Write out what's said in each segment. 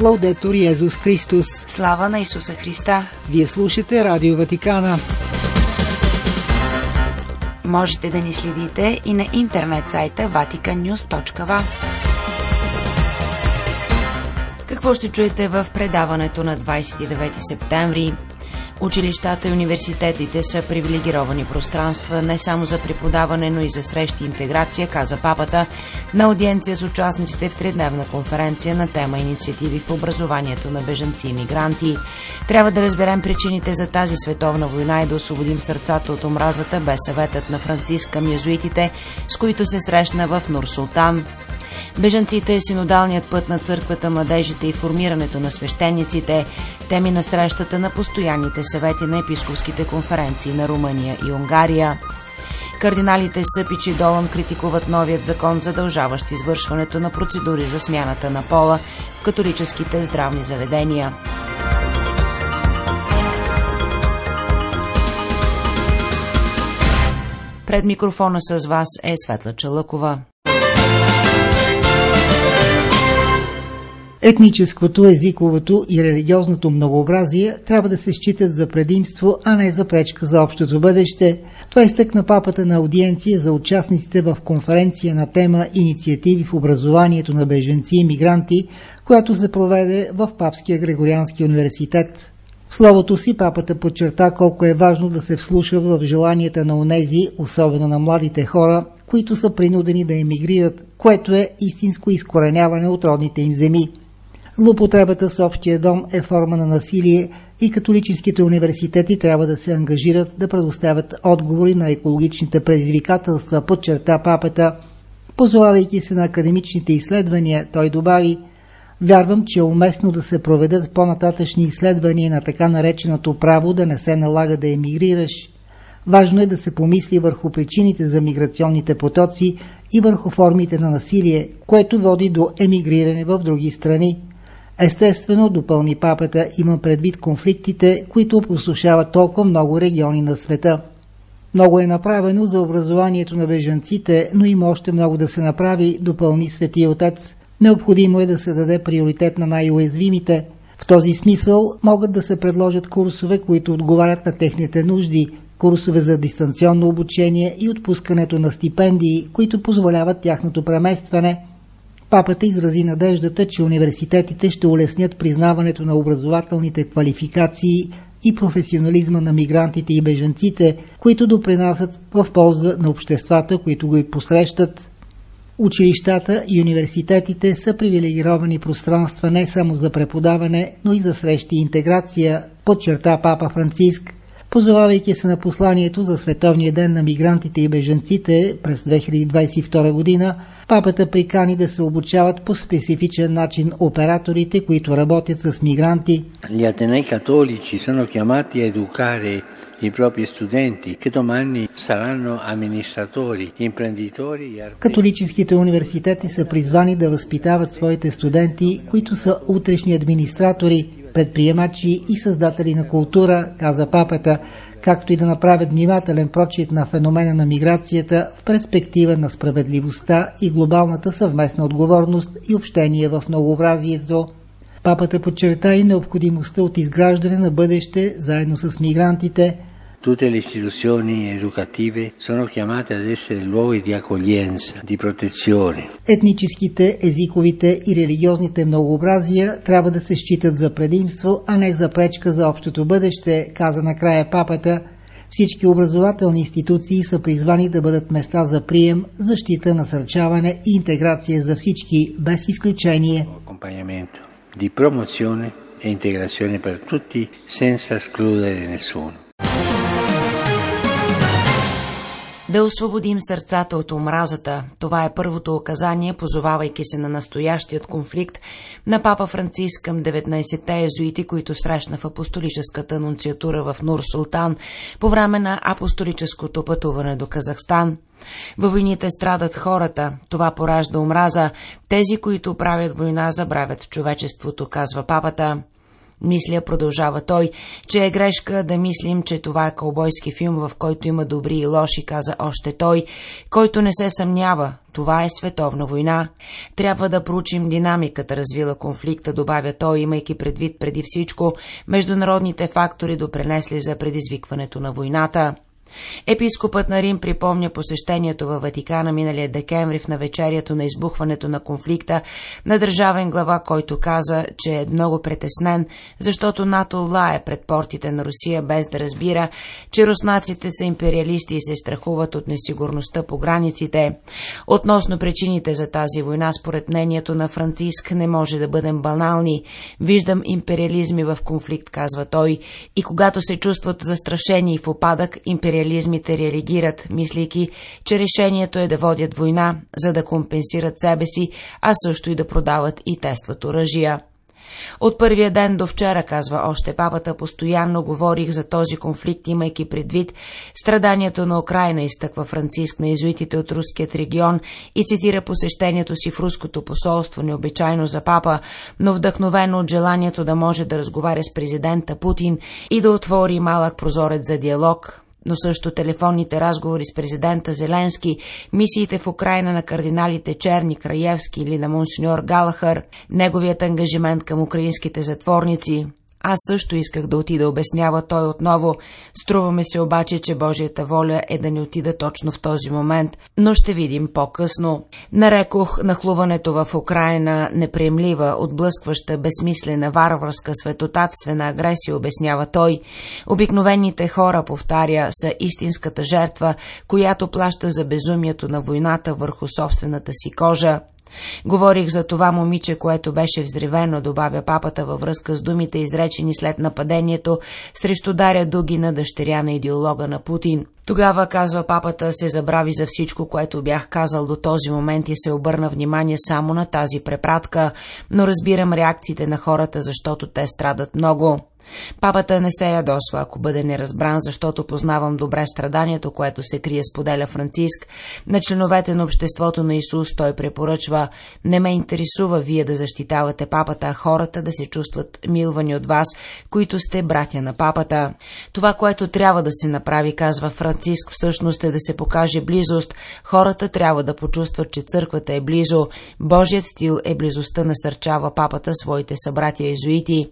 Лаудетор Йезус Христос. Слава на Исуса Христа. Вие слушате Радио Ватикана. Можете да ни следите и на интернет сайта vaticannews.va. Какво ще чуете в предаването на 29 септември? Училищата и университетите са привилегировани пространства не само за преподаване, но и за срещи и интеграция, каза папата на аудиенция с участниците в тридневна конференция на тема инициативи в образованието на бежанци и мигранти. Трябва да разберем причините за тази световна война и да освободим сърцата от омразата, бе съветът на Франциск към язуитите, с които се срещна в Нур Султан. Бежанците, синодалният път на църквата, младежите и формирането на свещениците, теми на срещата на постоянните съвети на епископските конференции на Румъния и Унгария. Кардиналите Съпич и Долан критикуват новият закон, задължаващ извършването на процедури за смяната на пола в католическите здравни заведения. Пред микрофона с вас е Светла Чалъкова. Етническото, езиковото и религиозното многообразие трябва да се считат за предимство, а не за пречка за общото бъдеще. Това изтъкна папата на аудиенция за участниците в конференция на тема Инициативи в образованието на беженци и мигранти, която се проведе в Папския Григориански университет. В словото си папата подчерта колко е важно да се вслуша в желанията на онези, особено на младите хора, които са принудени да емигрират, което е истинско изкореняване от родните им земи. Злоупотребата с общия дом е форма на насилие и католическите университети трябва да се ангажират да предоставят отговори на екологичните предизвикателства, подчерта папата. Позовавайки се на академичните изследвания, той добави Вярвам, че е уместно да се проведат по-нататъчни изследвания на така нареченото право да не се налага да емигрираш. Важно е да се помисли върху причините за миграционните потоци и върху формите на насилие, което води до емигриране в други страни. Естествено, допълни папата, има предвид конфликтите, които прослушават толкова много региони на света. Много е направено за образованието на бежанците, но има още много да се направи, допълни Светия Отец. Необходимо е да се даде приоритет на най-уязвимите. В този смисъл могат да се предложат курсове, които отговарят на техните нужди, курсове за дистанционно обучение и отпускането на стипендии, които позволяват тяхното преместване – Папата изрази надеждата, че университетите ще улеснят признаването на образователните квалификации и професионализма на мигрантите и бежанците, които допринасят в полза на обществата, които го и посрещат. Училищата и университетите са привилегировани пространства не само за преподаване, но и за срещи и интеграция, подчерта Папа Франциск. Позовавайки се на посланието за Световния ден на мигрантите и беженците през 2022 година, папата прикани да се обучават по специфичен начин операторите, които работят с мигранти. Gli Atenei cattolici sono chiamati a educare i propri studenti che domani saranno amministratori, imprenditori e artisti. Католическите университети са призвани да възпитават своите студенти, които са утрешни администратори, предприемачи и създатели на култура, каза папата, както и да направят внимателен прочит на феномена на миграцията в перспектива на справедливостта и глобалната съвместна отговорност и общение в многообразието. Папата подчерта и необходимостта от изграждане на бъдеще заедно с мигрантите – Tutte le istituzioni educative sono chiamate ad essere luoghi di accoglienza, di protezione. Етническите, езиковите и религиозните многообразия трябва да се считат за предимство, а не за пречка за общото бъдеще, каза накрая папата. Всички образователни институции са призвани да бъдат места за прием, защита, насърчаване и интеграция за всички, без изключение. Di promozione e integrazione per tutti senza escludere nessuno. Да освободим сърцата от омразата. Това е първото указание, позовавайки се на настоящият конфликт на папа Франциск към 19-те езуити, които срещна в апостолическата анунциатура в Нур Султан по време на апостолическото пътуване до Казахстан. Във войните страдат хората, това поражда омраза. Тези, които правят война, забравят човечеството, казва папата. Мисля, продължава той, че е грешка да мислим, че това е кълбойски филм, в който има добри и лоши, каза още той, който не се съмнява. Това е световна война. Трябва да проучим динамиката, развила конфликта, добавя той, имайки предвид преди всичко международните фактори, допренесли за предизвикването на войната. Епископът на Рим припомня посещението във Ватикана миналия декември в навечерието на избухването на конфликта на държавен глава, който каза, че е много притеснен, защото НАТО лае пред портите на Русия без да разбира, че руснаците са империалисти и се страхуват от несигурността по границите. Относно причините за тази война, според мнението на Франциск, не може да бъдем банални. Виждам империализми в конфликт, казва той, и когато се чувстват застрашени и в опадък, империализми империализмите реагират, мислейки, че решението е да водят война, за да компенсират себе си, а също и да продават и тестват оръжия. От първия ден до вчера, казва още папата, постоянно говорих за този конфликт, имайки предвид страданието на Украина, изтъква Франциск на езуитите от руският регион и цитира посещението си в руското посолство, необичайно за папа, но вдъхновено от желанието да може да разговаря с президента Путин и да отвори малък прозорец за диалог, но също телефонните разговори с президента Зеленски, мисиите в Украина на кардиналите Черни, Краевски или на монсеньор Галахър, неговият ангажимент към украинските затворници, аз също исках да отида, обяснява той отново. Струваме се обаче, че Божията воля е да не отида точно в този момент, но ще видим по-късно. Нарекох нахлуването в Украина неприемлива, отблъскваща, безсмислена, варварска, светотатствена агресия, обяснява той. Обикновените хора, повтаря, са истинската жертва, която плаща за безумието на войната върху собствената си кожа. Говорих за това момиче, което беше взривено, добавя папата във връзка с думите, изречени след нападението срещу Даря Дугина, дъщеря на идеолога на Путин. Тогава, казва папата, се забрави за всичко, което бях казал до този момент и се обърна внимание само на тази препратка, но разбирам реакциите на хората, защото те страдат много. Папата не се ядосва, ако бъде неразбран, защото познавам добре страданието, което се крие споделя Франциск. На членовете на обществото на Исус той препоръчва «Не ме интересува вие да защитавате папата, а хората да се чувстват милвани от вас, които сте братя на папата». Това, което трябва да се направи, казва Франциск, всъщност е да се покаже близост. Хората трябва да почувстват, че църквата е близо. Божият стил е близостта насърчава папата своите събратия езуити.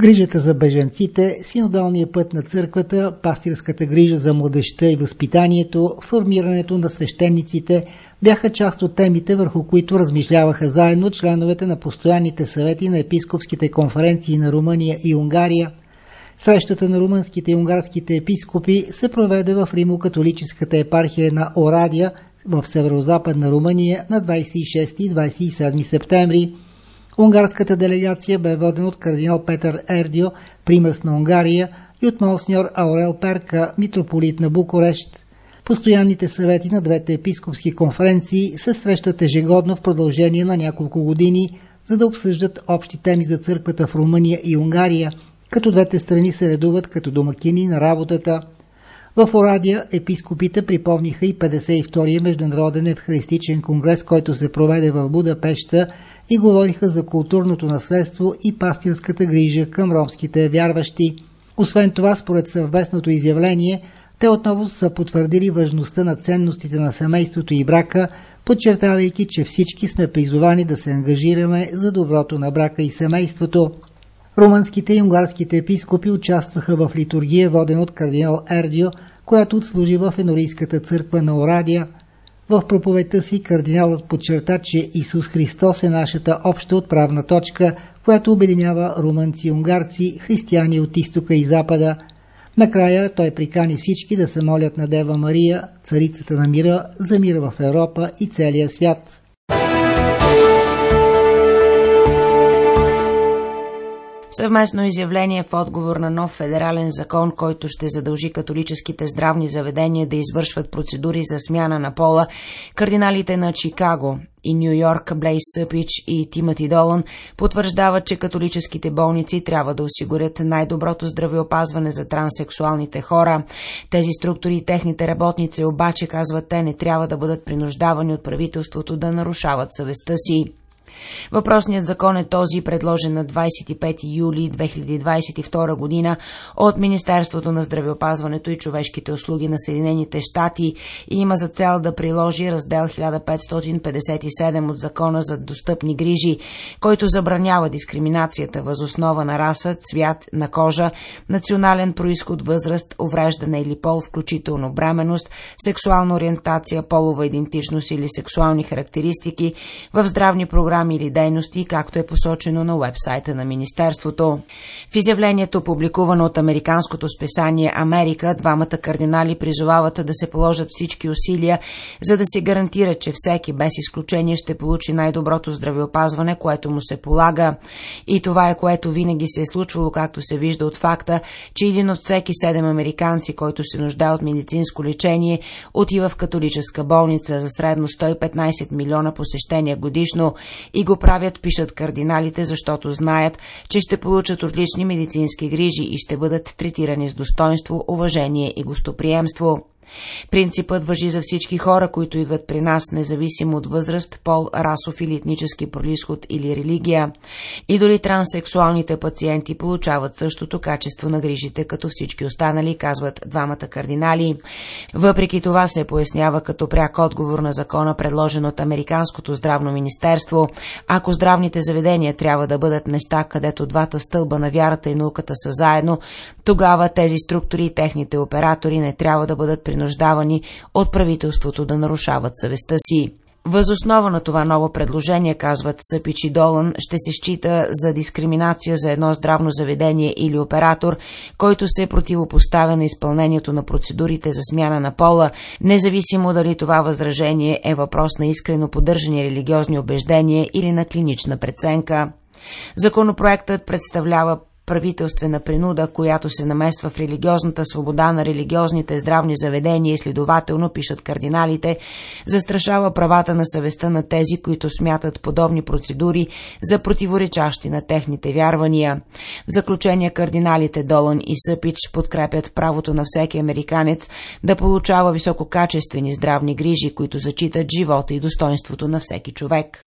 Грижата за беженците, синодалния път на църквата, пастирската грижа за младеща и възпитанието, формирането на свещениците бяха част от темите, върху които размишляваха заедно членовете на постоянните съвети на епископските конференции на Румъния и Унгария. Срещата на румънските и унгарските епископи се проведе в Римо-католическата епархия на Орадия в северо-западна Румъния на 26 и 27 септември – Унгарската делегация бе водена от кардинал Петър Ердио, примърс на Унгария, и от монсньор Аурел Перка, митрополит на Букурещ. Постоянните съвети на двете епископски конференции се срещат ежегодно в продължение на няколко години, за да обсъждат общи теми за църквата в Румъния и Унгария, като двете страни се редуват като домакини на работата. В Орадия епископите припомниха и 52-я Международен евхаристичен конгрес, който се проведе в Будапешта и говориха за културното наследство и пастирската грижа към ромските вярващи. Освен това, според съвместното изявление, те отново са потвърдили важността на ценностите на семейството и брака, подчертавайки, че всички сме призовани да се ангажираме за доброто на брака и семейството. Румънските и унгарските епископи участваха в литургия, воден от кардинал Ердио, която отслужи в Енорийската църква на Орадия – в проповедта си кардиналът подчерта, че Исус Христос е нашата обща отправна точка, която обединява румънци и унгарци, християни от изтока и запада. Накрая той прикани всички да се молят на Дева Мария, царицата на мира, за мир в Европа и целия свят. Съвместно изявление в отговор на нов федерален закон, който ще задължи католическите здравни заведения да извършват процедури за смяна на пола, кардиналите на Чикаго и Нью Йорк Блейс Съпич и Тимати Долан потвърждават, че католическите болници трябва да осигурят най-доброто здравеопазване за транссексуалните хора. Тези структури и техните работници обаче, казват те, не трябва да бъдат принуждавани от правителството да нарушават съвестта си. Въпросният закон е този, предложен на 25 юли 2022 година от Министерството на здравеопазването и човешките услуги на Съединените щати и има за цел да приложи раздел 1557 от Закона за достъпни грижи, който забранява дискриминацията възоснова на раса, цвят на кожа, национален происход, възраст, увреждане или пол, включително бременност, сексуална ориентация, полова идентичност или сексуални характеристики. В здравни програми или дейности, както е посочено на уебсайта на Министерството. В изявлението, публикувано от американското списание Америка, двамата кардинали призовават да се положат всички усилия, за да се гарантира, че всеки без изключение ще получи най-доброто здравеопазване, което му се полага. И това е което винаги се е случвало, както се вижда от факта, че един от всеки седем американци, който се нуждае от медицинско лечение, отива в католическа болница за средно 115 милиона посещения годишно и го правят, пишат кардиналите, защото знаят, че ще получат отлични медицински грижи и ще бъдат третирани с достоинство, уважение и гостоприемство. Принципът въжи за всички хора, които идват при нас, независимо от възраст, пол, расов или етнически происход или религия. И дори транссексуалните пациенти получават същото качество на грижите, като всички останали, казват двамата кардинали. Въпреки това се пояснява като пряк отговор на закона, предложен от Американското здравно министерство. Ако здравните заведения трябва да бъдат места, където двата стълба на вярата и науката са заедно, тогава тези структури и техните оператори не трябва да бъдат принуждавани от правителството да нарушават съвестта си. Възоснова на това ново предложение, казват Съпич и Долан, ще се счита за дискриминация за едно здравно заведение или оператор, който се противопоставя на изпълнението на процедурите за смяна на пола, независимо дали това възражение е въпрос на искрено поддържани религиозни убеждения или на клинична преценка. Законопроектът представлява правителствена принуда, която се намества в религиозната свобода на религиозните здравни заведения и следователно, пишат кардиналите, застрашава правата на съвестта на тези, които смятат подобни процедури за противоречащи на техните вярвания. В заключение кардиналите Долан и Съпич подкрепят правото на всеки американец да получава висококачествени здравни грижи, които зачитат живота и достоинството на всеки човек.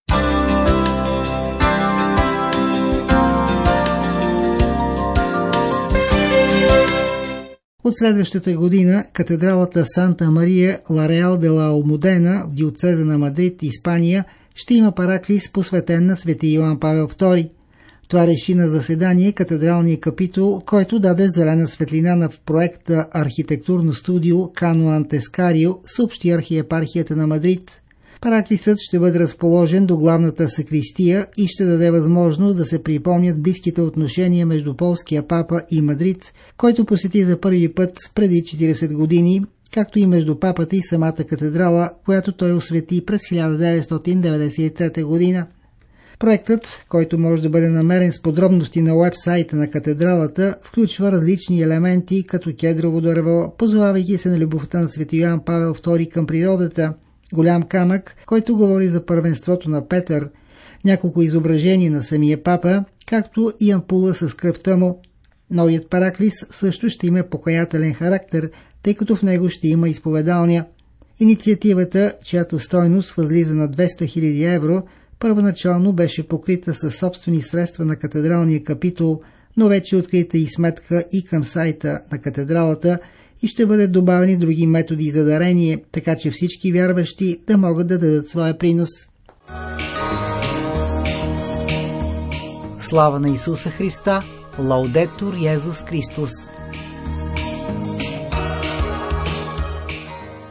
От следващата година катедралата Санта Мария Лареал де ла Алмудена в диоцеза на Мадрид, Испания, ще има параклис посветен на свети Йоан Павел II. Това реши на заседание катедралния капитул, който даде зелена светлина на проекта архитектурно студио Кано Антескарио, съобщи архиепархията на Мадрид. Параклисът ще бъде разположен до главната сакристия и ще даде възможност да се припомнят близките отношения между полския папа и Мадрид, който посети за първи път преди 40 години, както и между папата и самата катедрала, която той освети през 1993 година. Проектът, който може да бъде намерен с подробности на уебсайта на катедралата, включва различни елементи, като кедрово дърво, позовавайки се на любовта на свети Йоан Павел II към природата – голям камък, който говори за първенството на Петър, няколко изображения на самия папа, както и ампула с кръвта му. Новият параклис също ще има покаятелен характер, тъй като в него ще има изповедалния. Инициативата, чиято стойност възлиза на 200 000 евро, първоначално беше покрита със собствени средства на катедралния капитул, но вече открита и сметка и към сайта на катедралата – и ще бъдат добавени други методи за дарение, така че всички вярващи да могат да дадат своя принос. Слава на Исуса Христа! Лаудетур Йезус Христос!